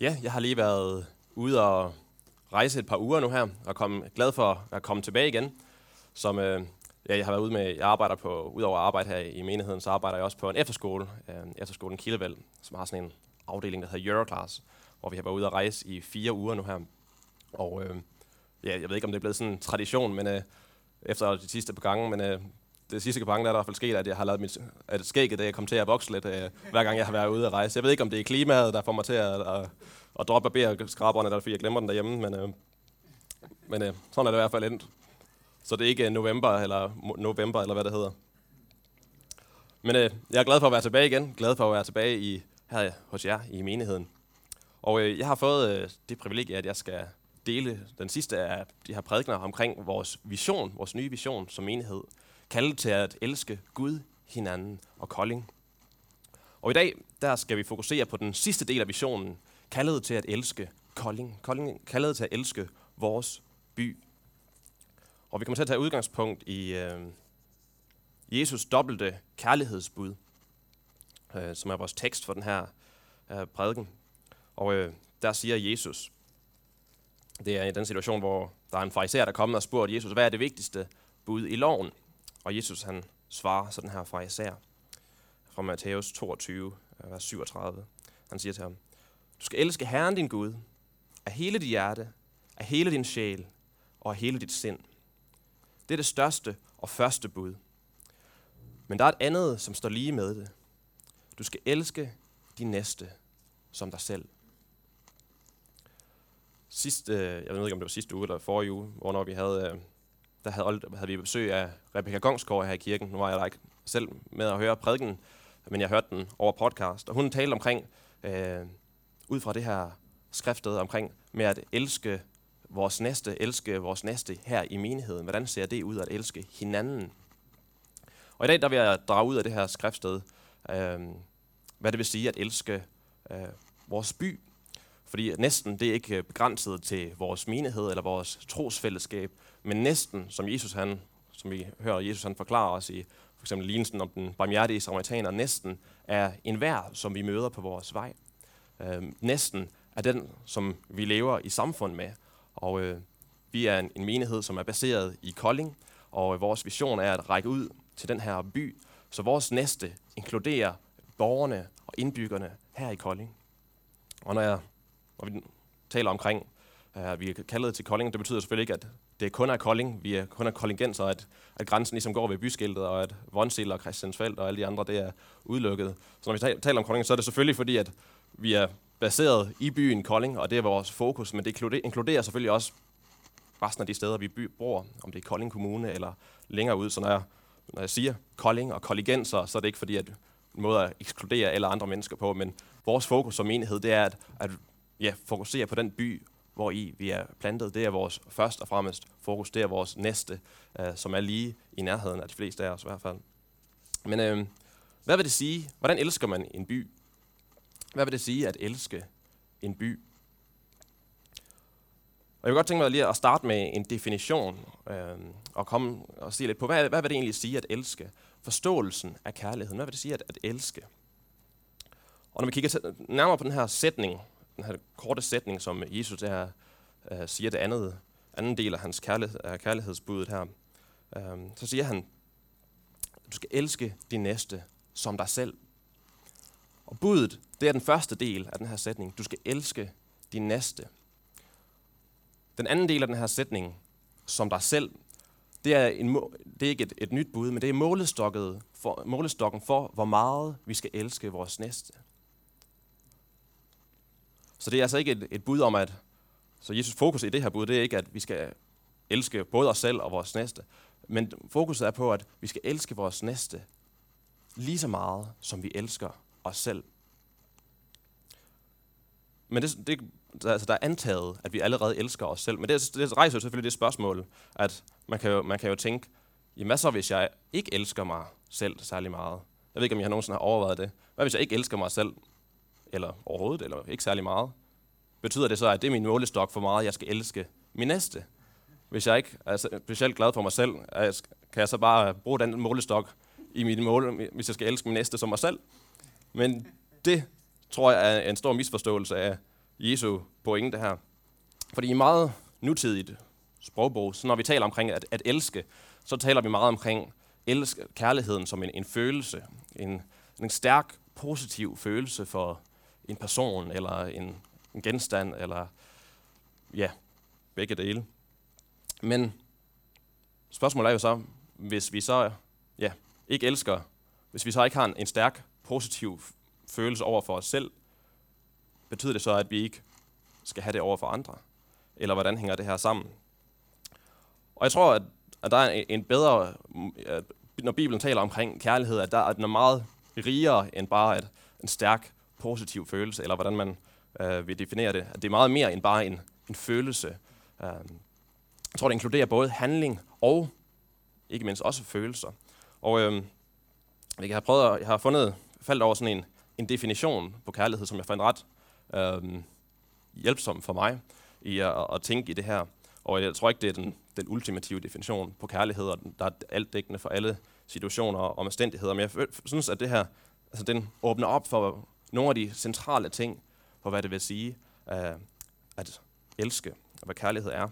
Ja, jeg har lige været ude og rejse et par uger nu her, og kom glad for at komme tilbage igen. Som, øh, ja, jeg har været ude med, jeg arbejder på, udover at arbejde her i menigheden, så arbejder jeg også på en efterskole, øh, efterskolen Kildevæld, som har sådan en afdeling, der hedder Euroclass, hvor vi har været ude og rejse i fire uger nu her. Og øh, ja, jeg ved ikke, om det er blevet sådan en tradition, men øh, efter de sidste par gange, men øh, det sidste par gange der er i hvert fald sket, at jeg har lavet mit at skægget, det jeg kom til at vokse lidt, øh, hver gang jeg har været ude at rejse. Jeg ved ikke, om det er klimaet, der får mig til at, at, at droppe barberskraberne, eller fordi jeg glemmer den derhjemme, men, øh, men øh, sådan er det i hvert fald endt. Så det er ikke øh, november, eller november, eller hvad det hedder. Men øh, jeg er glad for at være tilbage igen. Glad for at være tilbage i, her hos jer i menigheden. Og øh, jeg har fået øh, det privilegie, at jeg skal dele den sidste af de her prædikner omkring vores vision, vores nye vision som menighed kaldet til at elske Gud, hinanden og Kolding. Og i dag, der skal vi fokusere på den sidste del af visionen, kaldet til at elske Kolding. Kolding kaldet til at elske vores by. Og vi kommer til at tage udgangspunkt i øh, Jesus dobbelte kærlighedsbud, øh, som er vores tekst for den her øh, prædiken. Og øh, der siger Jesus, det er i den situation, hvor der er en fariser, der kommer og spurgte Jesus, hvad er det vigtigste bud i loven? Og Jesus han svarer sådan her fra Især, fra Matthæus 22, øh, vers 37. Han siger til ham, du skal elske Herren din Gud af hele dit hjerte, af hele din sjæl og af hele dit sind. Det er det største og første bud. Men der er et andet, som står lige med det. Du skal elske din næste som dig selv. Sidste, øh, jeg ved ikke, om det var sidste uge eller forrige uge, hvornår vi havde øh, der havde, havde vi besøg af Rebecca Gongsgaard her i kirken. Nu var jeg der ikke selv med at høre prædiken, men jeg hørte den over podcast. Og hun talte omkring, øh, ud fra det her skriftet, omkring med at elske vores næste, elske vores næste her i menigheden. Hvordan ser det ud at elske hinanden? Og i dag der vil jeg drage ud af det her skriftsted, øh, hvad det vil sige at elske øh, vores by. Fordi næsten det er ikke øh, begrænset til vores menighed eller vores trosfællesskab, men næsten, som Jesus han, som vi hører Jesus han forklarer os i for eksempel lignelsen om den barmhjertige samaritaner, næsten er en som vi møder på vores vej. Øh, næsten er den, som vi lever i samfund med. Og øh, vi er en, en menighed, som er baseret i Kolding, og øh, vores vision er at række ud til den her by, så vores næste inkluderer borgerne og indbyggerne her i Kolding. Og når, jeg, når vi taler omkring, at vi er kaldet til Kolding, det betyder selvfølgelig ikke, at det kun er Kolding, vi er kun er koldingenser, at, at grænsen ligesom går ved byskiltet, og at Vonsil og Christiansfeld og alle de andre, det er udelukket. Så når vi taler om Kolding, så er det selvfølgelig fordi, at vi er baseret i byen Kolding, og det er vores fokus, men det inkluderer selvfølgelig også resten af de steder, vi by, bor, om det er Kolding Kommune eller længere ud. Så når jeg, når jeg siger Kolding og kollegenser, så er det ikke fordi, at en måde at ekskludere alle andre mennesker på, men vores fokus som enhed, det er at, at ja, fokusere på den by, hvor i vi er plantet. Det er vores først og fremmest fokus. Det er vores næste, øh, som er lige i nærheden af de fleste af os i hvert fald. Men øh, hvad vil det sige? Hvordan elsker man en by? Hvad vil det sige at elske en by? Og jeg vil godt tænke mig lige at starte med en definition øh, og komme og sige lidt på, hvad, hvad vil det egentlig sige at elske? Forståelsen af kærligheden. Hvad vil det sige at, at elske? Og når vi kigger nærmere på den her sætning, den her korte sætning, som Jesus der uh, øh, siger det andet, anden del af hans kærlighed, uh, kærlighedsbuddet her. Uh, så siger han, du skal elske din næste som dig selv. Og budet, det er den første del af den her sætning. Du skal elske din næste. Den anden del af den her sætning, som dig selv, det er, en, det er ikke et, et nyt bud, men det er målestokken for, målestokken for, hvor meget vi skal elske vores næste. Så det er altså ikke et, et bud om, at så Jesus fokus i det her bud, det er ikke, at vi skal elske både os selv og vores næste, men fokuset er på, at vi skal elske vores næste lige så meget, som vi elsker os selv. Men det, det, altså, der er antaget, at vi allerede elsker os selv. Men det, det rejser jo selvfølgelig det spørgsmål, at man kan jo, man kan jo tænke, jamen hvad så, hvis jeg ikke elsker mig selv særlig meget? Jeg ved ikke, om jeg har nogensinde har overvejet det. Hvad hvis jeg ikke elsker mig selv? Eller overhovedet, eller ikke særlig meget, betyder det så, at det er min målestok for meget, jeg skal elske min næste. Hvis jeg ikke er specielt glad for mig selv, kan jeg så bare bruge den målestok i mit mål, hvis jeg skal elske min næste som mig selv. Men det tror jeg er en stor misforståelse af Jesu pointe her. Fordi i meget nutidigt sprogbrug, så når vi taler omkring at, at elske, så taler vi meget omkring elsk, kærligheden som en, en følelse. En, en stærk, positiv følelse for en person, eller en, en genstand, eller ja, begge dele. Men spørgsmålet er jo så, hvis vi så ja, ikke elsker, hvis vi så ikke har en, en stærk, positiv følelse over for os selv, betyder det så, at vi ikke skal have det over for andre? Eller hvordan hænger det her sammen? Og jeg tror, at, at der er en, bedre, når Bibelen taler omkring kærlighed, at der er den er meget rigere end bare et, en stærk, positiv følelse, eller hvordan man øh, vil definere det. At det er meget mere end bare en, en følelse. Øh, jeg tror, det inkluderer både handling og ikke mindst også følelser. Og øh, jeg har prøvet, jeg har fundet, faldt over sådan en, en definition på kærlighed, som jeg fandt ret øh, hjælpsom for mig i at, at tænke i det her. Og jeg tror ikke, det er den, den ultimative definition på kærlighed, og der er alt dækkende for alle situationer og omstændigheder. Men jeg synes, at det her, altså den åbner op for nogle af de centrale ting, på hvad det vil sige uh, at elske, og hvad kærlighed er.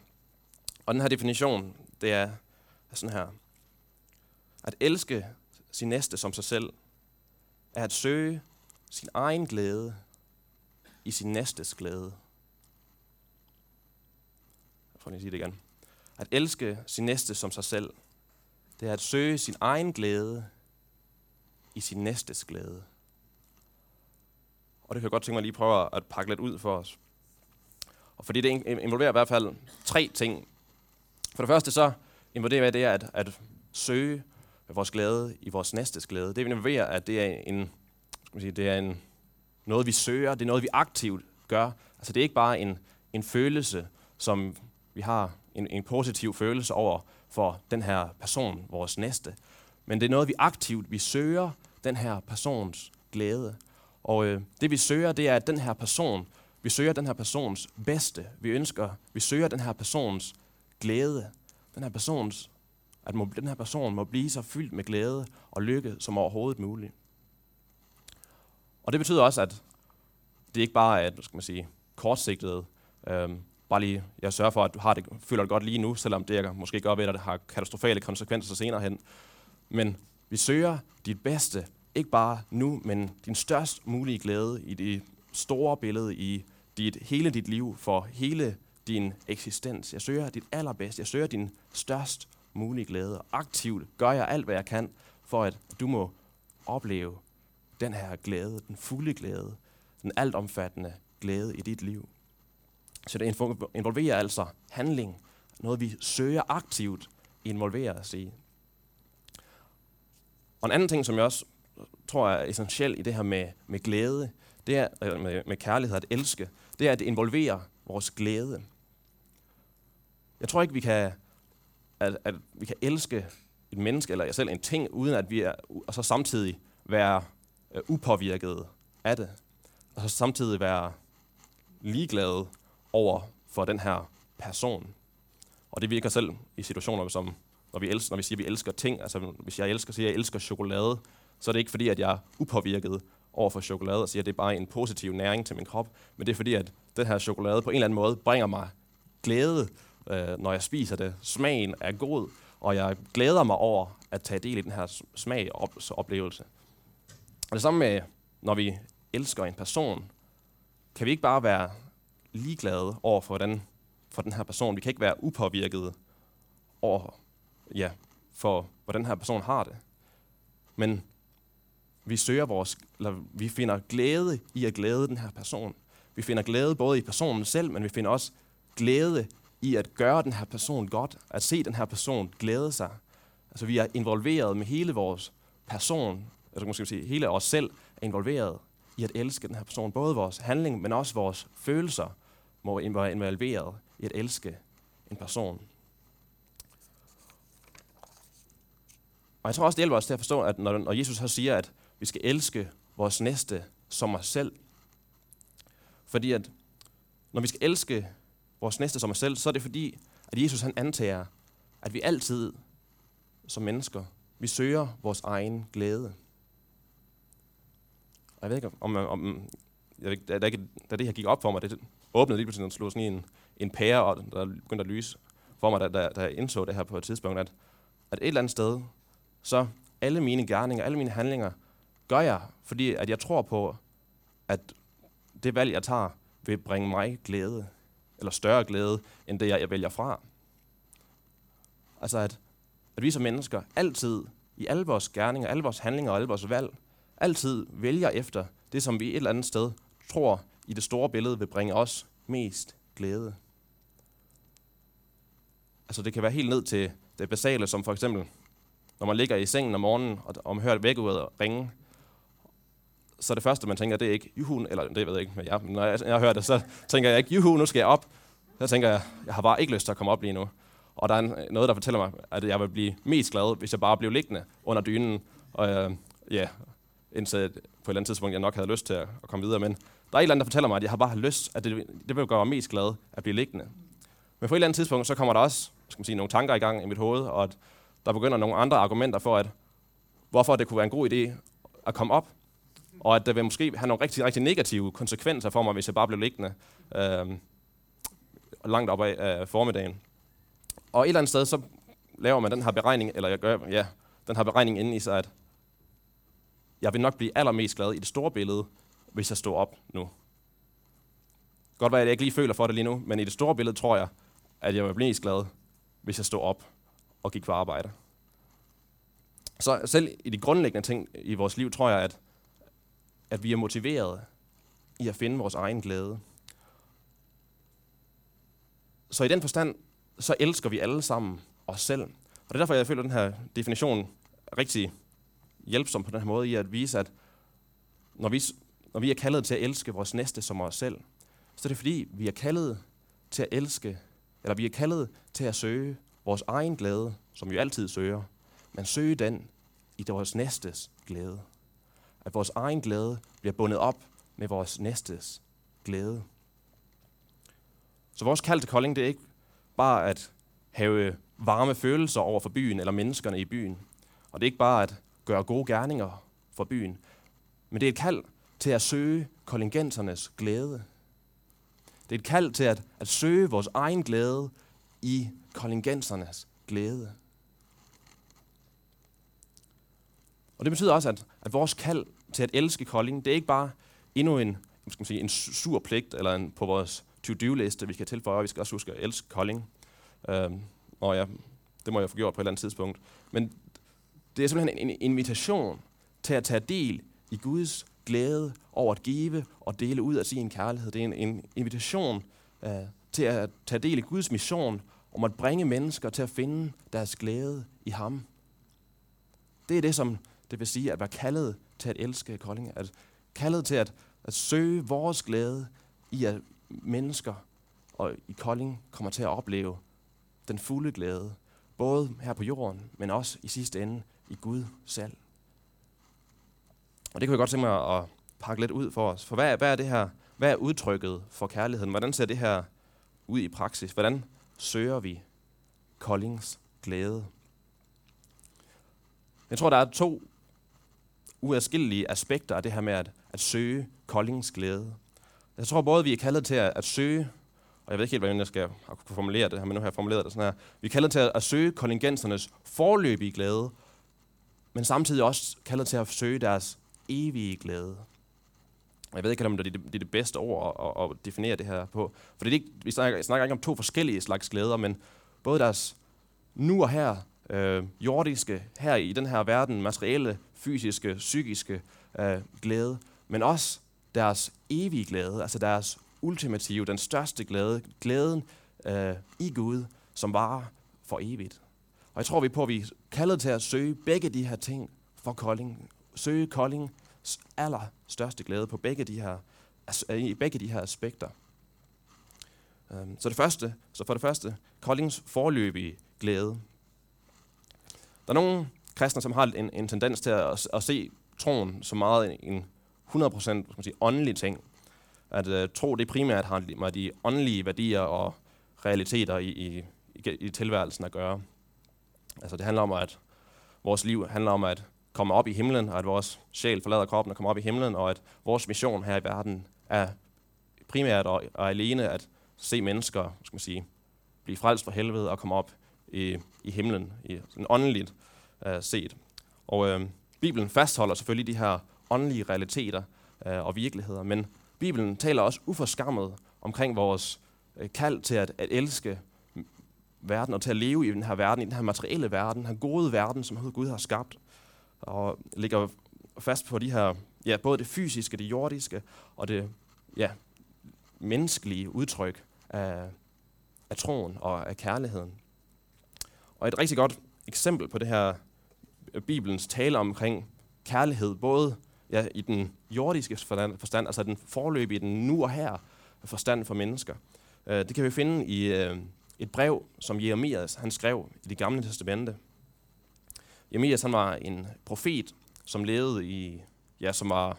Og den her definition, det er sådan her. At elske sin næste som sig selv, er at søge sin egen glæde i sin næstes glæde. Jeg får lige sige det igen. At elske sin næste som sig selv, det er at søge sin egen glæde i sin næstes glæde. Og det kan jeg godt tænke mig lige prøve at pakke lidt ud for os. Og fordi det involverer i hvert fald tre ting. For det første så involverer det at, at søge vores glæde i vores næstes glæde. Det involverer, at det er en, skal man sige, det er en, noget, vi søger, det er noget, vi aktivt gør. Altså det er ikke bare en, en følelse, som vi har en, en positiv følelse over for den her person, vores næste. Men det er noget, vi aktivt, vi søger den her persons glæde. Og øh, det vi søger, det er, at den her person, vi søger den her persons bedste. Vi ønsker, vi søger den her persons glæde. Den her persons, at må, den her person må blive så fyldt med glæde og lykke som overhovedet muligt. Og det betyder også, at det ikke bare er skal man sige, kortsigtet, øhm, bare lige, jeg sørger for, at du har det, føler det godt lige nu, selvom det måske gør ved, at det har katastrofale konsekvenser senere hen. Men vi søger dit bedste, ikke bare nu, men din størst mulige glæde i det store billede, i dit, hele dit liv, for hele din eksistens. Jeg søger dit allerbedste, jeg søger din størst mulige glæde. Og Aktivt gør jeg alt, hvad jeg kan, for at du må opleve den her glæde, den fulde glæde, den altomfattende glæde i dit liv. Så det involverer altså handling, noget vi søger aktivt involverer os i. Og en anden ting, som jeg også tror er essentiel i det her med, med glæde, det er, med, med kærlighed at elske, det er, at involvere vores glæde. Jeg tror ikke, vi kan, at, at vi kan elske et menneske eller selv en ting, uden at vi er, og så samtidig være øh, uh, upåvirket af det. Og så samtidig være ligeglade over for den her person. Og det virker selv i situationer, som når vi, elsker, når vi siger, at vi elsker ting. Altså hvis jeg elsker, siger, at jeg elsker chokolade, så er det ikke fordi, at jeg er upåvirket over for chokolade og siger, at det er bare en positiv næring til min krop. Men det er fordi, at den her chokolade på en eller anden måde bringer mig glæde, øh, når jeg spiser det. Smagen er god, og jeg glæder mig over at tage del i den her smag og oplevelse. Og det samme med, når vi elsker en person, kan vi ikke bare være ligeglade over for, den, for den her person. Vi kan ikke være upåvirket over, ja, for hvordan den her person har det. Men vi søger vores, eller vi finder glæde i at glæde den her person. Vi finder glæde både i personen selv, men vi finder også glæde i at gøre den her person godt, at se den her person glæde sig. Altså vi er involveret med hele vores person, altså måske sige, hele os selv er involveret i at elske den her person. Både vores handling, men også vores følelser må være involveret i at elske en person. Og jeg tror også, det hjælper os til at forstå, at når, Jesus så siger, at vi skal elske vores næste som os selv. Fordi at når vi skal elske vores næste som os selv, så er det fordi, at Jesus han antager, at vi altid som mennesker, vi søger vores egen glæde. Og jeg ved ikke, om, om jeg, da, da, da det her gik op for mig, det åbnede lige pludselig, og slog sådan i en, en pære, og der begyndte at lyse for mig, da, da, da jeg indså det her på et tidspunkt, at, at et eller andet sted, så alle mine gerninger, alle mine handlinger, gør jeg, fordi at jeg tror på, at det valg, jeg tager, vil bringe mig glæde, eller større glæde, end det, jeg, vælger fra. Altså, at, at vi som mennesker altid, i alle vores gerninger, alle vores handlinger og alle vores valg, altid vælger efter det, som vi et eller andet sted tror i det store billede vil bringe os mest glæde. Altså det kan være helt ned til det basale, som for eksempel, når man ligger i sengen om morgenen, og, og man hører vækkeuret ringe, så det første, man tænker, det er ikke, juhu, eller det ved jeg ikke, men jeg, når jeg, jeg hører det, så tænker jeg ikke, juhu, nu skal jeg op. Så tænker jeg, jeg har bare ikke lyst til at komme op lige nu. Og der er noget, der fortæller mig, at jeg vil blive mest glad, hvis jeg bare blev liggende under dynen, og øh, ja, indtil på et eller andet tidspunkt, jeg nok havde lyst til at, at komme videre. Men der er et eller andet, der fortæller mig, at jeg har bare lyst, at det, det vil gøre mig mest glad at blive liggende. Men på et eller andet tidspunkt, så kommer der også skal man sige, nogle tanker i gang i mit hoved, og at der begynder nogle andre argumenter for, at hvorfor det kunne være en god idé at komme op, og at det vil måske have nogle rigtig, rigtig negative konsekvenser for mig, hvis jeg bare blev liggende øh, langt op af øh, formiddagen. Og et eller andet sted, så laver man den her beregning, eller jeg gør, ja, den her beregning inde i sig, at jeg vil nok blive allermest glad i det store billede, hvis jeg står op nu. Godt være, at jeg ikke lige føler for det lige nu, men i det store billede tror jeg, at jeg vil blive mest glad, hvis jeg står op og gik på arbejde. Så selv i de grundlæggende ting i vores liv, tror jeg, at, at vi er motiveret i at finde vores egen glæde. Så i den forstand, så elsker vi alle sammen os selv. Og det er derfor, jeg føler, at den her definition er rigtig hjælpsom på den her måde i at vise, at når vi, når vi er kaldet til at elske vores næste som os selv, så er det fordi, vi er kaldet til at elske, eller vi er kaldet til at søge vores egen glæde, som vi altid søger, men søge den i vores næstes glæde. At vores egen glæde bliver bundet op med vores næstes glæde. Så vores kald til Kolding, det er ikke bare at have varme følelser over for byen eller menneskerne i byen. Og det er ikke bare at gøre gode gerninger for byen. Men det er et kald til at søge kollegensernes glæde. Det er et kald til at, at søge vores egen glæde i kollegensernes glæde. Og det betyder også, at, at vores kald til at elske Kolding, det er ikke bare endnu en, skal man sige, en sur pligt eller en, på vores to-do-liste, vi skal tilføje, vi skal også huske at elske Kolding. Øhm, og ja, det må jeg få gjort på et eller andet tidspunkt. Men det er simpelthen en invitation til at tage del i Guds glæde over at give og dele ud af sin kærlighed. Det er en, en invitation øh, til at tage del i Guds mission om at bringe mennesker til at finde deres glæde i ham. Det er det, som det vil sige at være kaldet til at elske Kolding. At kaldet til at, at søge vores glæde i, at mennesker og i Kolding kommer til at opleve den fulde glæde. Både her på jorden, men også i sidste ende i Gud selv. Og det kunne jeg godt tænke mig at pakke lidt ud for os. For hvad er, hvad er det her? Hvad er udtrykket for kærligheden? Hvordan ser det her ud i praksis? Hvordan søger vi Koldings glæde? Jeg tror, der er to uadskillelige aspekter af det her med at, at søge Koldings glæde. Jeg tror både, vi er kaldet til at, at søge, og jeg ved ikke helt, hvordan jeg skal kunne formulere det her, men nu har jeg formuleret det sådan her. Vi er kaldet til at, at søge kollegensernes forløbige glæde, men samtidig også kaldet til at søge deres evige glæde. Jeg ved ikke, om det er det, det, er det bedste ord at, at definere det her på. For det er ikke, vi snakker, snakker ikke om to forskellige slags glæder, men både deres nu og her, øh, jordiske, her i den her verden, materielle, fysiske, psykiske øh, glæde, men også deres evige glæde, altså deres ultimative, den største glæde, glæden øh, i Gud, som varer for evigt. Og jeg tror vi på, at vi er kaldet til at søge begge de her ting for Kolding. Søge Koldings allerstørste glæde på begge de her, altså, øh, i begge de her aspekter. Øhm, så, det første, så for det første, Koldings forløbige glæde. Der er nogle kristne, som har en, en tendens til at, at se troen som meget en 100% skal man sige, åndelig ting. At uh, tro det primært har med de åndelige værdier og realiteter i, i, i, i tilværelsen at gøre. Altså det handler om, at vores liv handler om at komme op i himlen, og at vores sjæl forlader kroppen og kommer op i himlen, og at vores mission her i verden er primært og, og alene at se mennesker, skal man sige, blive frelst fra helvede og komme op i, i himlen, i sådan åndeligt øh, set. Og øh, Bibelen fastholder selvfølgelig de her åndelige realiteter øh, og virkeligheder, men Bibelen taler også uforskammet omkring vores øh, kald til at, at elske verden og til at leve i den her verden, i den her materielle verden, den her gode verden, som Gud har skabt, og ligger fast på de her, ja, både det fysiske, det jordiske og det ja, menneskelige udtryk af, af troen og af kærligheden. Og et rigtig godt eksempel på det her øh, Bibelens tale omkring kærlighed, både ja, i den jordiske forstand, altså den forløb i den nu og her forstand for mennesker. Øh, det kan vi finde i øh, et brev, som Jeremias han skrev i det gamle testamente. Jeremias han var en profet, som levede i, ja, som var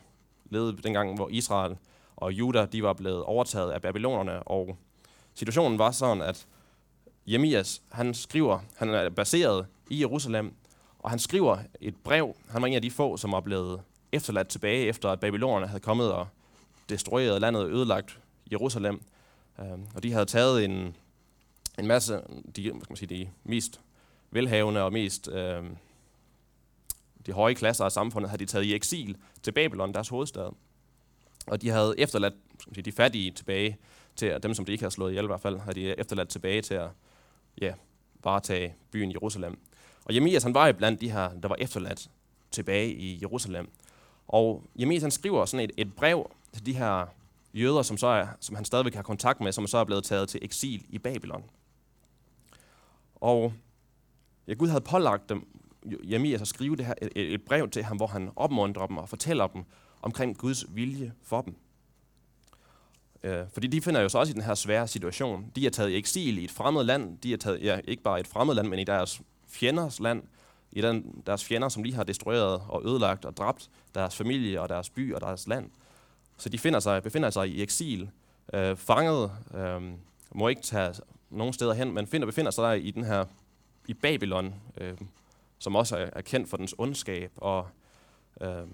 levede dengang, hvor Israel og Juda de var blevet overtaget af babylonerne, og situationen var sådan, at Jeremias, han skriver, han er baseret i Jerusalem, og han skriver et brev. Han var en af de få, som var blevet efterladt tilbage, efter at babylonerne havde kommet og destrueret landet og ødelagt Jerusalem. Øhm, og de havde taget en, en masse, de, hvad skal man sige, de mest velhavende og mest øh, de høje klasser af samfundet, havde de taget i eksil til Babylon, deres hovedstad. Og de havde efterladt skal man sige, de fattige tilbage til, dem som de ikke havde slået ihjel i hvert fald, havde de efterladt tilbage til at ja, varetage byen Jerusalem. Og Jeremias han var jo blandt de her, der var efterladt tilbage i Jerusalem. Og Jeremias han skriver sådan et, et brev til de her jøder, som, så er, som han stadigvæk har kontakt med, som så er blevet taget til eksil i Babylon. Og ja, Gud havde pålagt dem, Jeremias at skrive det her, et, et brev til ham, hvor han opmuntrer dem og fortæller dem omkring Guds vilje for dem. Øh, fordi de finder jo så også i den her svære situation. De er taget i eksil i et fremmed land. De er taget, ja, ikke bare i et fremmed land, men i deres fjenders land. I den, deres fjender, som lige har destrueret og ødelagt og dræbt deres familie og deres by og deres land. Så de finder sig, befinder sig i eksil, øh, fanget, øh, må ikke tage nogen steder hen, men finder, befinder sig der i den her i Babylon, øh, som også er, er kendt for dens ondskab og øh,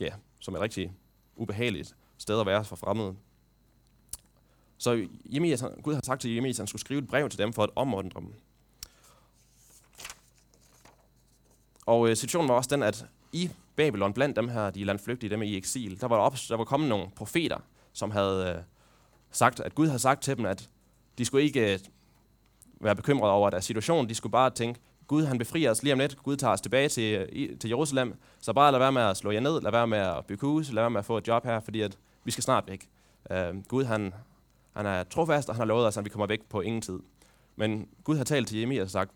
ja, som er et rigtig ubehageligt sted at være for fremmede. Så Jeremias, Gud har sagt til Jeremias, at han skulle skrive et brev til dem for at omordne dem. Og øh, situationen var også den, at i Babylon, blandt dem her, de landflygtige, dem i eksil, der var, der, op, der var kommet nogle profeter, som havde øh, sagt, at Gud havde sagt til dem, at de skulle ikke øh, være bekymrede over deres situation, de skulle bare tænke, Gud han befrier os lige om lidt, Gud tager os tilbage til, øh, i, til Jerusalem, så bare lad være med at slå jer ned, lad være med at bygge hus, lad være med at få et job her, fordi at vi skal snart væk. Øh, Gud han, han er trofast, og han har lovet os, at vi kommer væk på ingen tid. Men Gud har talt til Jemi og sagt,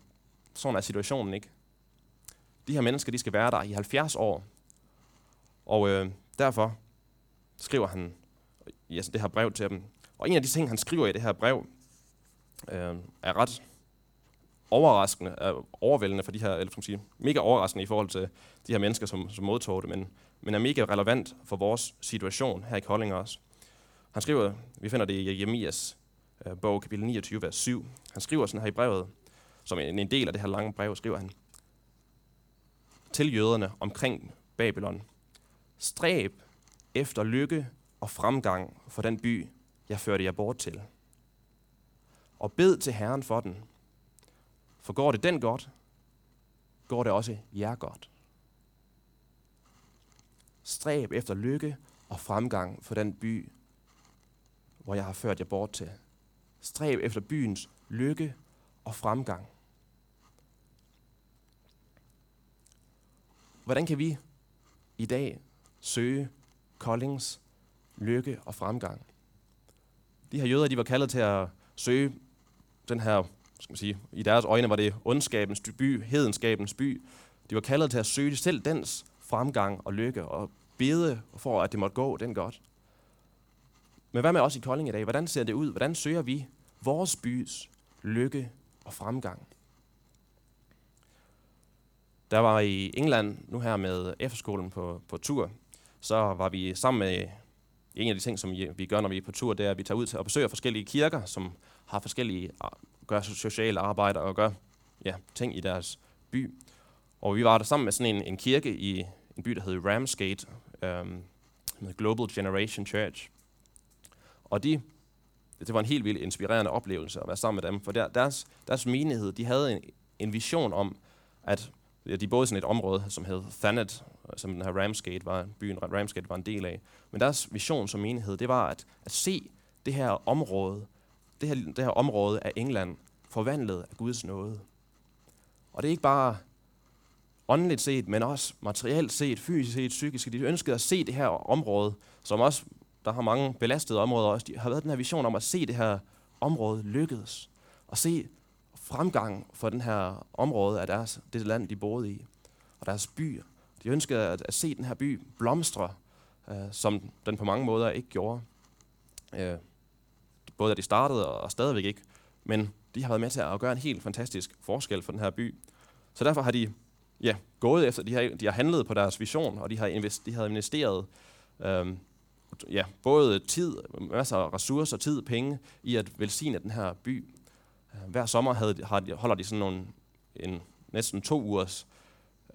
sådan er situationen ikke. De her mennesker, de skal være der i 70 år. Og øh, derfor skriver han ja, det her brev til dem. Og en af de ting, han skriver i det her brev, øh, er ret overraskende, er overvældende for de her, eller sige, mega overraskende i forhold til de her mennesker, som, som modtog det, men, men er mega relevant for vores situation her i Kolding også. Han skriver, vi finder det i Jeremias øh, bog, kapitel 29, vers 7. Han skriver sådan her i brevet, som en, en del af det her lange brev, skriver han, til jøderne omkring Babylon. Stræb efter lykke og fremgang for den by, jeg førte jer bort til. Og bed til Herren for den, for går det den godt, går det også jer godt. Stræb efter lykke og fremgang for den by, hvor jeg har ført jer bort til. Stræb efter byens lykke og fremgang. Hvordan kan vi i dag søge Koldings lykke og fremgang? De her jøder, de var kaldet til at søge den her skal man sige, i deres øjne var det ondskabens by, hedenskabens by. De var kaldet til at søge selv dens fremgang og lykke og bede for, at det måtte gå den godt. Men hvad med os i Kolding i dag? Hvordan ser det ud? Hvordan søger vi vores bys lykke og fremgang? Der var i England nu her med efterskolen på, på tur, så var vi sammen med en af de ting, som vi gør, når vi er på tur, det er, at vi tager ud til og besøger forskellige kirker, som har forskellige gør sociale arbejde og gør ja, ting i deres by. Og vi var der sammen med sådan en, en kirke i en by, der hed Ramsgate, um, Global Generation Church. Og de, det var en helt vildt inspirerende oplevelse at være sammen med dem, for der, deres, deres menighed, de havde en, en vision om, at ja, de boede i sådan et område, som hed Thanet, som den her Ramsgate var, byen Ramsgate var en del af. Men deres vision som menighed, det var at, at se det her område, det her, det her område af England, forvandlet af Guds nåde. Og det er ikke bare åndeligt set, men også materielt set, fysisk set, psykisk. De ønskede at se det her område, som også, der har mange belastede områder også, de har været den her vision om at se det her område lykkedes. Og se fremgang for den her område af deres, det land, de boede i, og deres byer. De ønskede at, at se den her by blomstre, øh, som den på mange måder ikke gjorde. Øh, både da de startede og stadigvæk ikke. Men de har været med til at gøre en helt fantastisk forskel for den her by. Så derfor har de ja, gået efter, de har, de har handlet på deres vision, og de har, invest, de har investeret øhm, ja, både tid, masser af ressourcer, tid, penge i at velsigne den her by. Øh, hver sommer havde, har de, holder de sådan nogle, en, næsten to ugers,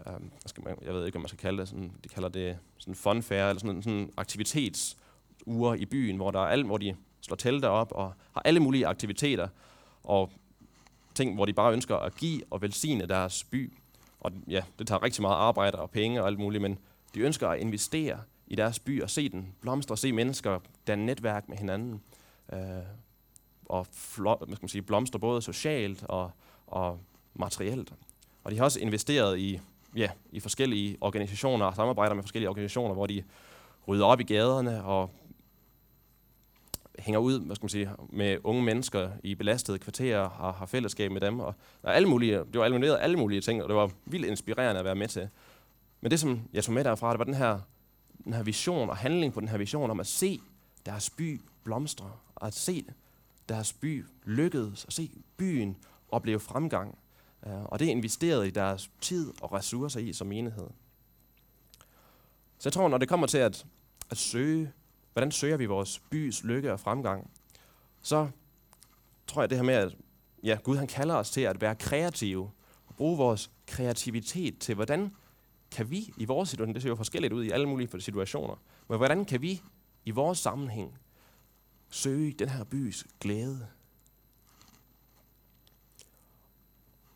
øh, skal man, jeg ved ikke, hvad man skal kalde det, sådan, de kalder det sådan fun fair, eller sådan, sådan aktivitetsuger i byen, hvor, der er alt, hvor de slår telte op og har alle mulige aktiviteter og ting, hvor de bare ønsker at give og velsigne deres by. Og ja, det tager rigtig meget arbejde og penge og alt muligt, men de ønsker at investere i deres by og se den blomstre, se mennesker danne netværk med hinanden. Øh, og flot, hvad skal man sige, blomstre både socialt og, og materielt. Og de har også investeret i, ja, i forskellige organisationer og samarbejder med forskellige organisationer, hvor de rydder op i gaderne og hænger ud hvad skal man sige, med unge mennesker i belastede kvarterer og har fællesskab med dem. Og der er alle mulige, det var elimineret alle mulige ting, og det var vildt inspirerende at være med til. Men det, som jeg tog med derfra, det var den her, den her vision og handling på den her vision om at se deres by blomstre, og at se deres by lykkedes, og se byen opleve fremgang. Øh, og det er investeret i deres tid og ressourcer i som enhed. Så jeg tror, når det kommer til at, at søge hvordan søger vi vores bys lykke og fremgang, så tror jeg det her med, at ja, Gud han kalder os til at være kreative og bruge vores kreativitet til, hvordan kan vi i vores situation, det ser jo forskelligt ud i alle mulige situationer, men hvordan kan vi i vores sammenhæng søge den her bys glæde?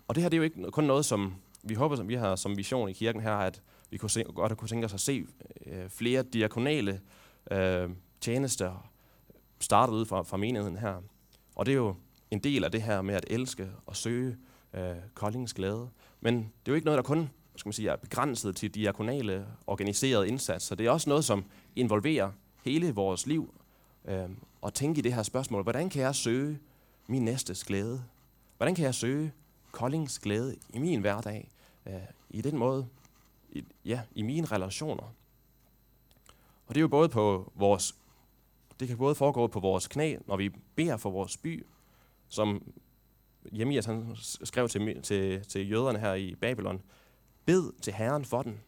Og det her det er jo ikke kun noget, som vi håber, som vi har som vision i kirken her, at vi kunne se, godt kunne tænke os at se øh, flere diakonale øh, tjenester startet ud fra, fra menigheden her. Og det er jo en del af det her med at elske og søge øh, Koldings glæde. Men det er jo ikke noget, der kun skal man sige, er begrænset til diakonale organiserede indsatser. Det er også noget, som involverer hele vores liv. Øh, og tænke i det her spørgsmål, hvordan kan jeg søge min næstes glæde? Hvordan kan jeg søge Koldings glæde i min hverdag? Øh, I den måde, i, ja, i mine relationer. Og det er jo både på vores, det kan både foregå på vores knæ, når vi beder for vores by, som Jemias han skrev til, til, til jøderne her i Babylon, bed til Herren for den.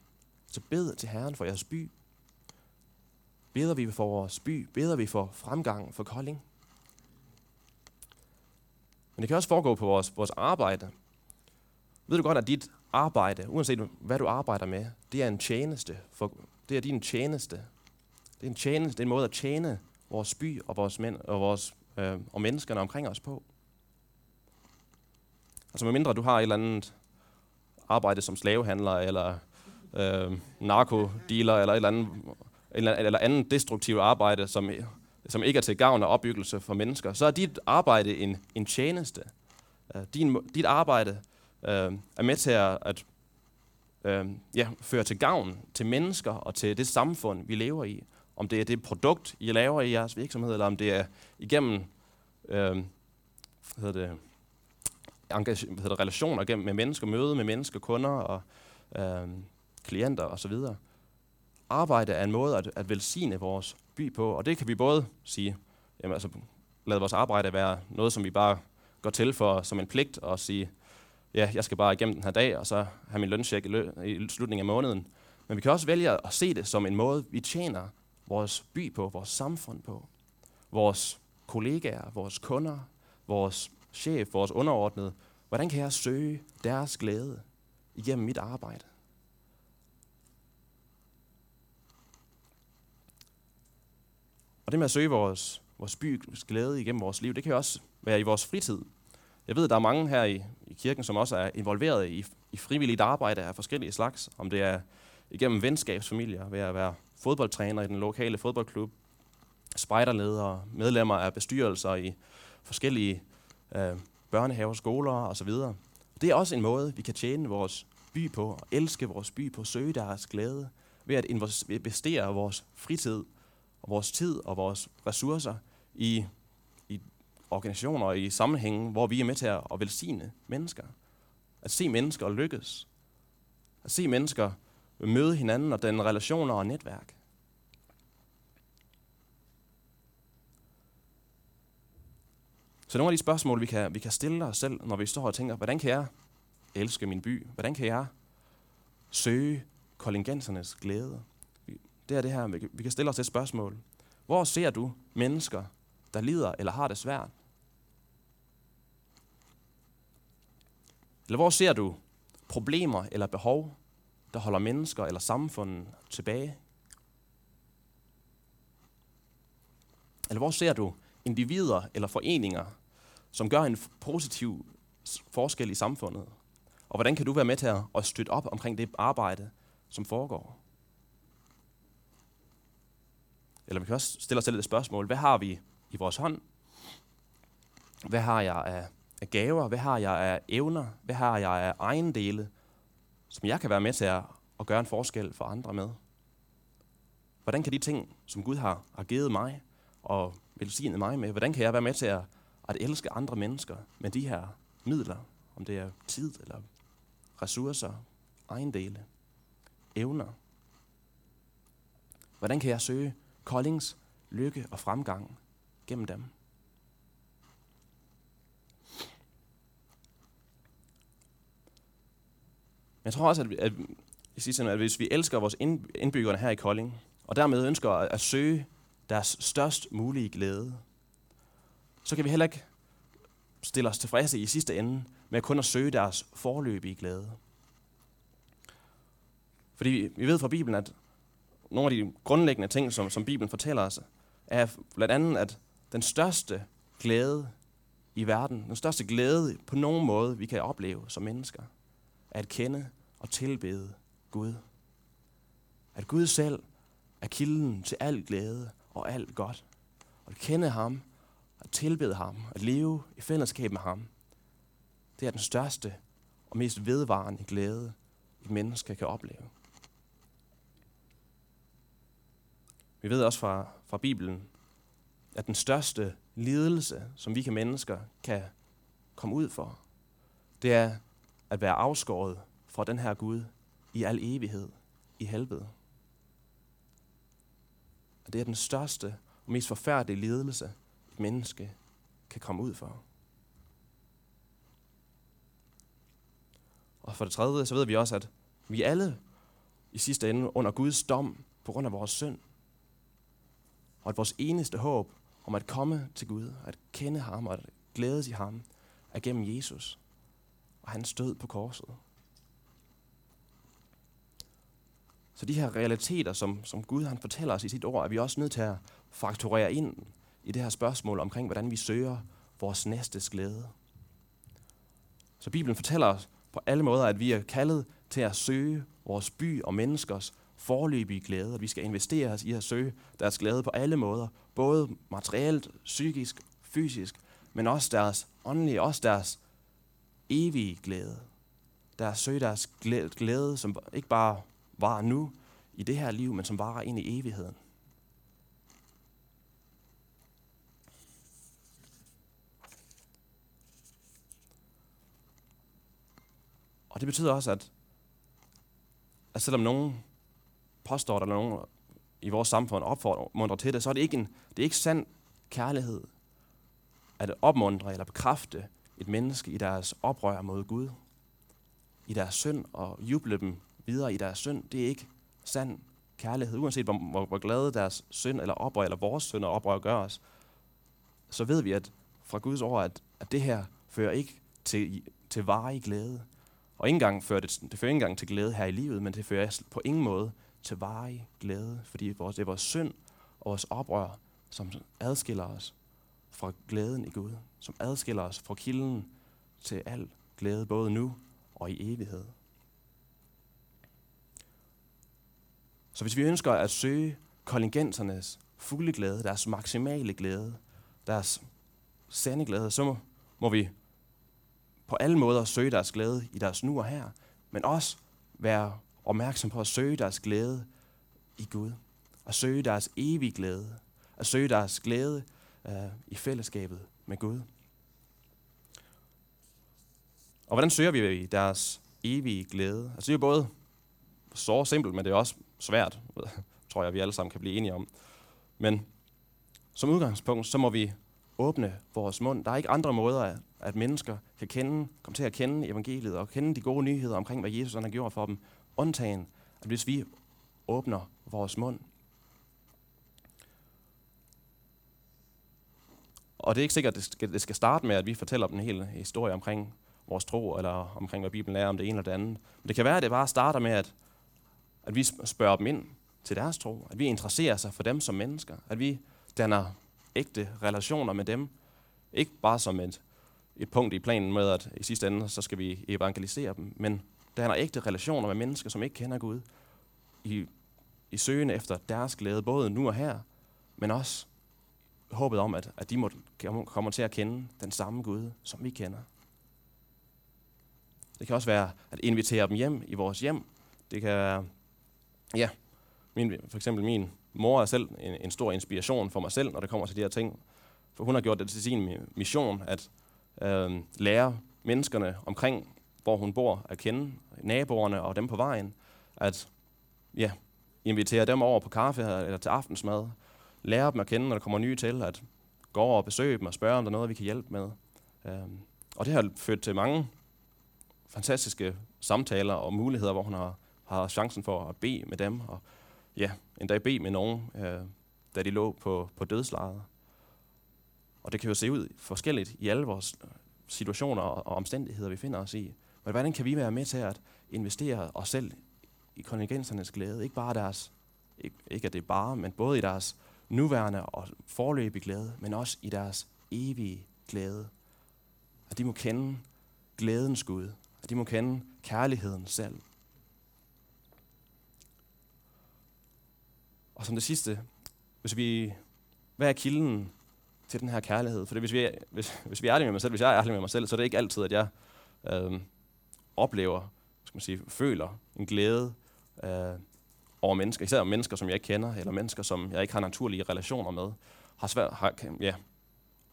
Så bed til Herren for jeres by. Beder vi for vores by? Beder vi for fremgang for Kolding? Men det kan også foregå på vores, vores arbejde. Ved du godt, at dit arbejde, uanset hvad du arbejder med, det er en tjeneste. For, det er din tjeneste det er en tjeneste, det er en måde at tjene vores by og vores, mænd, og, vores, øh, og menneskerne omkring os på. Altså medmindre du har et eller andet arbejde som slavehandler, eller øh, narkodealer, eller et eller andet, eller, eller andet destruktivt arbejde, som, som ikke er til gavn og opbyggelse for mennesker, så er dit arbejde en, en tjeneste. Uh, din, dit arbejde øh, er med til at, at øh, ja, føre til gavn til mennesker og til det samfund, vi lever i om det er det produkt, I laver i jeres virksomhed, eller om det er igennem øh, hvad hedder det, engage, hvad hedder det, relationer gennem, med mennesker, møde med mennesker, kunder og øh, klienter osv. Arbejde er en måde at, at velsigne vores by på, og det kan vi både sige, jamen altså, lad vores arbejde være noget, som vi bare går til for som en pligt, og sige, ja, jeg skal bare igennem den her dag, og så have min løncheck i, lø- i slutningen af måneden. Men vi kan også vælge at se det som en måde, vi tjener vores by på, vores samfund på, vores kollegaer, vores kunder, vores chef, vores underordnede. Hvordan kan jeg søge deres glæde igennem mit arbejde? Og det med at søge vores, vores bys glæde igennem vores liv, det kan også være i vores fritid. Jeg ved, der er mange her i, i kirken, som også er involveret i, i frivilligt arbejde af forskellige slags. Om det er igennem venskabsfamilier, ved at være fodboldtræner i den lokale fodboldklub, spejderledere, medlemmer af bestyrelser i forskellige øh, børnehaver, skoler osv. Det er også en måde, vi kan tjene vores by på, og elske vores by på, søge deres glæde, ved at investere vores fritid, og vores tid og vores ressourcer i, i organisationer og i sammenhænge, hvor vi er med til at, at velsigne mennesker. At se mennesker lykkes. At se mennesker møde hinanden og den relationer og netværk. Så nogle af de spørgsmål, vi kan, vi kan stille os selv, når vi står og tænker, hvordan kan jeg elske min by? Hvordan kan jeg søge kollegensernes glæde? Det er det her, vi kan stille os et spørgsmål. Hvor ser du mennesker, der lider eller har det svært? Eller hvor ser du problemer eller behov, der holder mennesker eller samfundet tilbage? Eller hvor ser du individer eller foreninger, som gør en positiv forskel i samfundet? Og hvordan kan du være med til at støtte op omkring det arbejde, som foregår? Eller vi kan også stille os selv et spørgsmål. Hvad har vi i vores hånd? Hvad har jeg af, af gaver? Hvad har jeg af evner? Hvad har jeg af ejendele, som jeg kan være med til at, at gøre en forskel for andre med? Hvordan kan de ting, som Gud har, har givet mig og velsignet mig med, hvordan kan jeg være med til at, at elske andre mennesker med de her midler? Om det er tid eller ressourcer, ejendele, evner. Hvordan kan jeg søge Koldings lykke og fremgang gennem dem? Jeg tror også, at, at, at, at hvis vi elsker vores indbyggerne her i Kolding, og dermed ønsker at, at søge deres størst mulige glæde, så kan vi heller ikke stille os tilfredse i sidste ende med kun at søge deres forløbige glæde. Fordi vi ved fra Bibelen, at nogle af de grundlæggende ting, som, som Bibelen fortæller os, er blandt andet, at den største glæde i verden, den største glæde på nogen måde, vi kan opleve som mennesker, er at kende og tilbede Gud. At Gud selv er kilden til al glæde og alt godt. Og at kende ham, at tilbede ham, at leve i fællesskab med ham, det er den største og mest vedvarende glæde, et menneske kan opleve. Vi ved også fra, fra Bibelen, at den største lidelse, som vi kan mennesker kan komme ud for, det er at være afskåret fra den her Gud i al evighed i helvede. Og det er den største og mest forfærdelige lidelse, et menneske kan komme ud for. Og for det tredje, så ved vi også, at vi alle i sidste ende under Guds dom på grund af vores synd og at vores eneste håb om at komme til Gud, at kende ham og at glædes i ham, er gennem Jesus og hans død på korset. Så de her realiteter, som, som Gud han fortæller os i sit ord, er vi også nødt til at fakturere ind i det her spørgsmål omkring, hvordan vi søger vores næstes glæde. Så Bibelen fortæller os på alle måder, at vi er kaldet til at søge vores by og menneskers forløbige glæde, og vi skal investere os i at søge deres glæde på alle måder, både materielt, psykisk, fysisk, men også deres åndelige, også deres evige glæde. Der søge deres glæde, som ikke bare var nu i det her liv, men som varer ind i evigheden. Og det betyder også, at, at selvom nogen påstår, der nogen i vores samfund opfordrer til det, så er det ikke, en, det er ikke sand kærlighed at opmuntre eller bekræfte et menneske i deres oprør mod Gud, i deres synd og juble dem videre i deres synd. Det er ikke sand kærlighed. Uanset hvor, hvor, hvor glade deres synd eller oprør, eller vores synd og oprør gør os, så ved vi at fra Guds ord, at, at det her fører ikke til, til varig glæde. Og ikke engang fører det, det fører ikke engang til glæde her i livet, men det fører på ingen måde til varig glæde, fordi vores, det er vores synd og vores oprør, som adskiller os fra glæden i Gud, som adskiller os fra kilden til al glæde, både nu og i evighed. Så hvis vi ønsker at søge kollegensernes fulde glæde, deres maksimale glæde, deres sande glæde, så må, må vi på alle måder søge deres glæde i deres nu og her, men også være opmærksom på at søge deres glæde i Gud. At søge deres evige glæde. At søge deres glæde øh, i fællesskabet med Gud. Og hvordan søger vi deres evige glæde? Altså det er jo både så simpelt, men det er også svært, tror jeg, vi alle sammen kan blive enige om. Men som udgangspunkt, så må vi åbne vores mund. Der er ikke andre måder, at mennesker kan kende, komme til at kende evangeliet og kende de gode nyheder omkring, hvad Jesus har gjort for dem, undtagen, at hvis vi åbner vores mund. Og det er ikke sikkert, at det skal starte med, at vi fortæller dem en hel historie omkring vores tro, eller omkring, hvad Bibelen er om det ene eller det andet. Men det kan være, at det bare starter med, at, at vi spørger dem ind til deres tro. At vi interesserer sig for dem som mennesker. At vi danner ægte relationer med dem. Ikke bare som et, et punkt i planen med, at i sidste ende, så skal vi evangelisere dem, men det handler ægte relationer med mennesker, som ikke kender Gud, i, i søgen efter deres glæde, både nu og her, men også håbet om, at, at de må, kommer til at kende den samme Gud, som vi kender. Det kan også være at invitere dem hjem i vores hjem. Det kan være, ja, min, for eksempel min mor er selv en, en stor inspiration for mig selv, når det kommer til de her ting. For hun har gjort det til sin mission at øh, lære menneskerne omkring, hvor hun bor, at kende naboerne og dem på vejen. At ja, invitere dem over på kaffe eller til aftensmad. Lære dem at kende, når der kommer nye til. At gå over og besøge dem og spørge, om der er noget, vi kan hjælpe med. Øh, og det har ført til mange fantastiske samtaler og muligheder, hvor hun har, har chancen for at bede med dem, og ja, endda bede med nogen, øh, da de lå på, på dødslaget. Og det kan jo se ud forskelligt i alle vores øh, situationer og, omstændigheder, vi finder os i. Men hvordan kan vi være med til at investere os selv i kontingensernes glæde? Ikke bare deres, ikke, ikke at det er bare, men både i deres nuværende og forløbige glæde, men også i deres evige glæde. At de må kende glædens Gud, at de må kende kærligheden selv. Og som det sidste, hvis vi, hvad er kilden til den her kærlighed? For hvis vi, er, hvis, hvis vi er ærlige med mig selv, hvis jeg er ærlig med mig selv, så er det ikke altid, at jeg øh, oplever, skal man sige, føler en glæde øh, over mennesker, især mennesker, som jeg ikke kender, eller mennesker, som jeg ikke har naturlige relationer med, har svært, har, ja,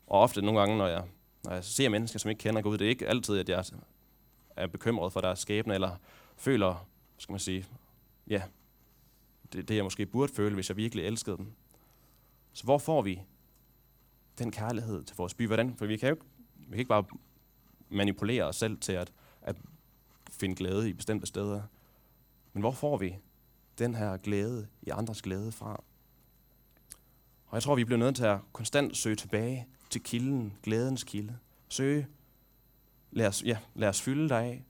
og ofte nogle gange, når jeg, når jeg ser mennesker, som jeg ikke kender Gud, det er ikke altid, at jeg er bekymret for deres skæbne, eller føler, skal man sige, ja, det, det jeg måske burde føle, hvis jeg virkelig elskede dem. Så hvor får vi den kærlighed til vores by? Hvordan? For vi kan jo vi kan ikke bare manipulere os selv til at, at finde glæde i bestemte steder. Men hvor får vi den her glæde i andres glæde fra? Og jeg tror, vi bliver nødt til at konstant søge tilbage til kilden, glædens kilde. Søge Lad os, ja, lad os fylde dig af.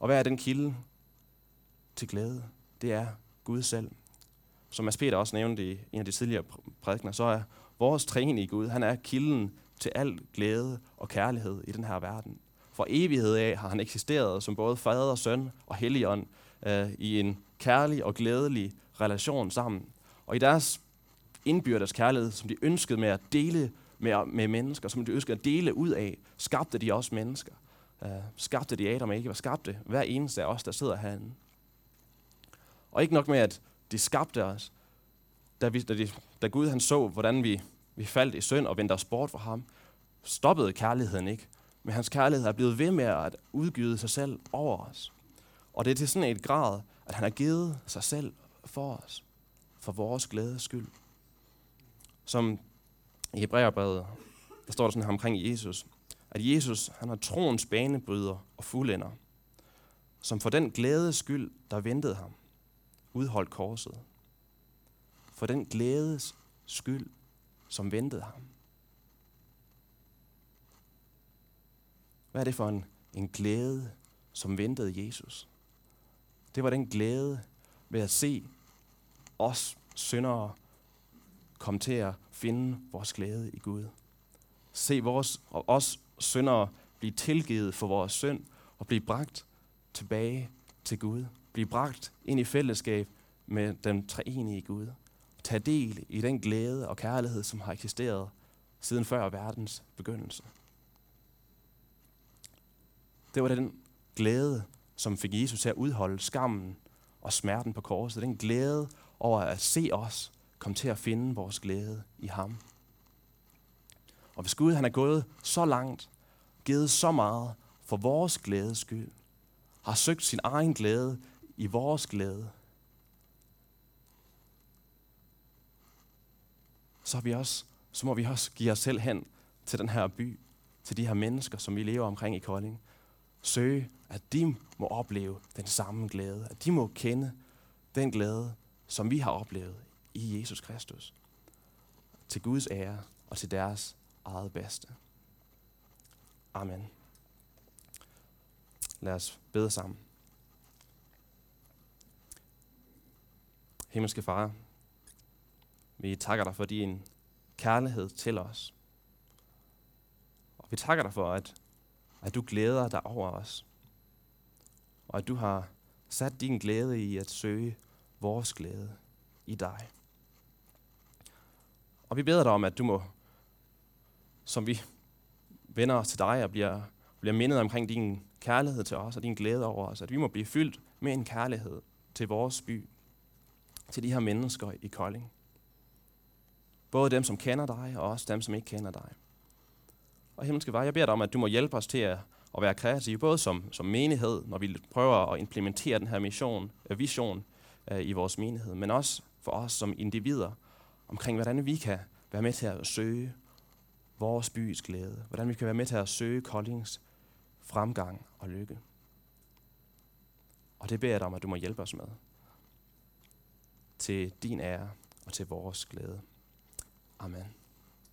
Og hvad er den kilde til glæde? Det er Gud selv. Som Mads Peter også nævnte i en af de tidligere prædikner, så er vores træning i Gud, han er kilden til al glæde og kærlighed i den her verden. For evighed af har han eksisteret som både fader, søn og helligånd øh, i en kærlig og glædelig relation sammen. Og i deres indbyrdes kærlighed, som de ønskede med at dele med, med mennesker, som de ønskede at dele ud af, skabte de også mennesker. Uh, skabte de Adam og Eva, skabte hver eneste af os, der sidder herinde. Og ikke nok med, at de skabte os, da, vi, da, de, da Gud han så, hvordan vi, vi faldt i synd og vendte os bort fra ham, stoppede kærligheden ikke. Men hans kærlighed er blevet ved med at udgyde sig selv over os. Og det er til sådan et grad, at han har givet sig selv for os, for vores glædes skyld. Som i Hebræerbrevet, der står der sådan her omkring Jesus, at Jesus han er troens banebryder og fuldender, som for den glæde skyld, der ventede ham, udholdt korset. For den glædes skyld, som ventede ham. Hvad er det for en, en glæde, som ventede Jesus? Det var den glæde ved at se os syndere komme til at finde vores glæde i Gud. Se vores og os syndere blive tilgivet for vores synd og blive bragt tilbage til Gud. Blive bragt ind i fællesskab med den treenige Gud tage del i den glæde og kærlighed, som har eksisteret siden før verdens begyndelse. Det var den glæde, som fik Jesus til at udholde skammen og smerten på korset. Den glæde over at se os komme til at finde vores glæde i ham. Og hvis Gud han er gået så langt, givet så meget for vores glædes skyld, har søgt sin egen glæde i vores glæde, så, vi også, så må vi også give os selv hen til den her by, til de her mennesker, som vi lever omkring i Kolding. Søge, at de må opleve den samme glæde, at de må kende den glæde, som vi har oplevet i Jesus Kristus. Til Guds ære og til deres eget bedste. Amen. Lad os bede sammen. Himmelske Far, vi takker dig for din kærlighed til os. Og vi takker dig for, at, at du glæder dig over os. Og at du har sat din glæde i at søge vores glæde i dig. Og vi beder dig om, at du må, som vi vender os til dig og bliver, bliver mindet omkring din kærlighed til os og din glæde over os, at vi må blive fyldt med en kærlighed til vores by, til de her mennesker i Kolding. Både dem, som kender dig, og også dem, som ikke kender dig. Og himmelske var, jeg beder dig om, at du må hjælpe os til at, at være kreative, både som, som menighed, når vi prøver at implementere den her mission, øh, vision øh, i vores menighed, men også for os som individer, omkring hvordan vi kan være med til at søge vores bys glæde, hvordan vi kan være med til at søge Koldings fremgang og lykke. Og det beder jeg dig om, at du må hjælpe os med. Til din ære og til vores glæde. Amen.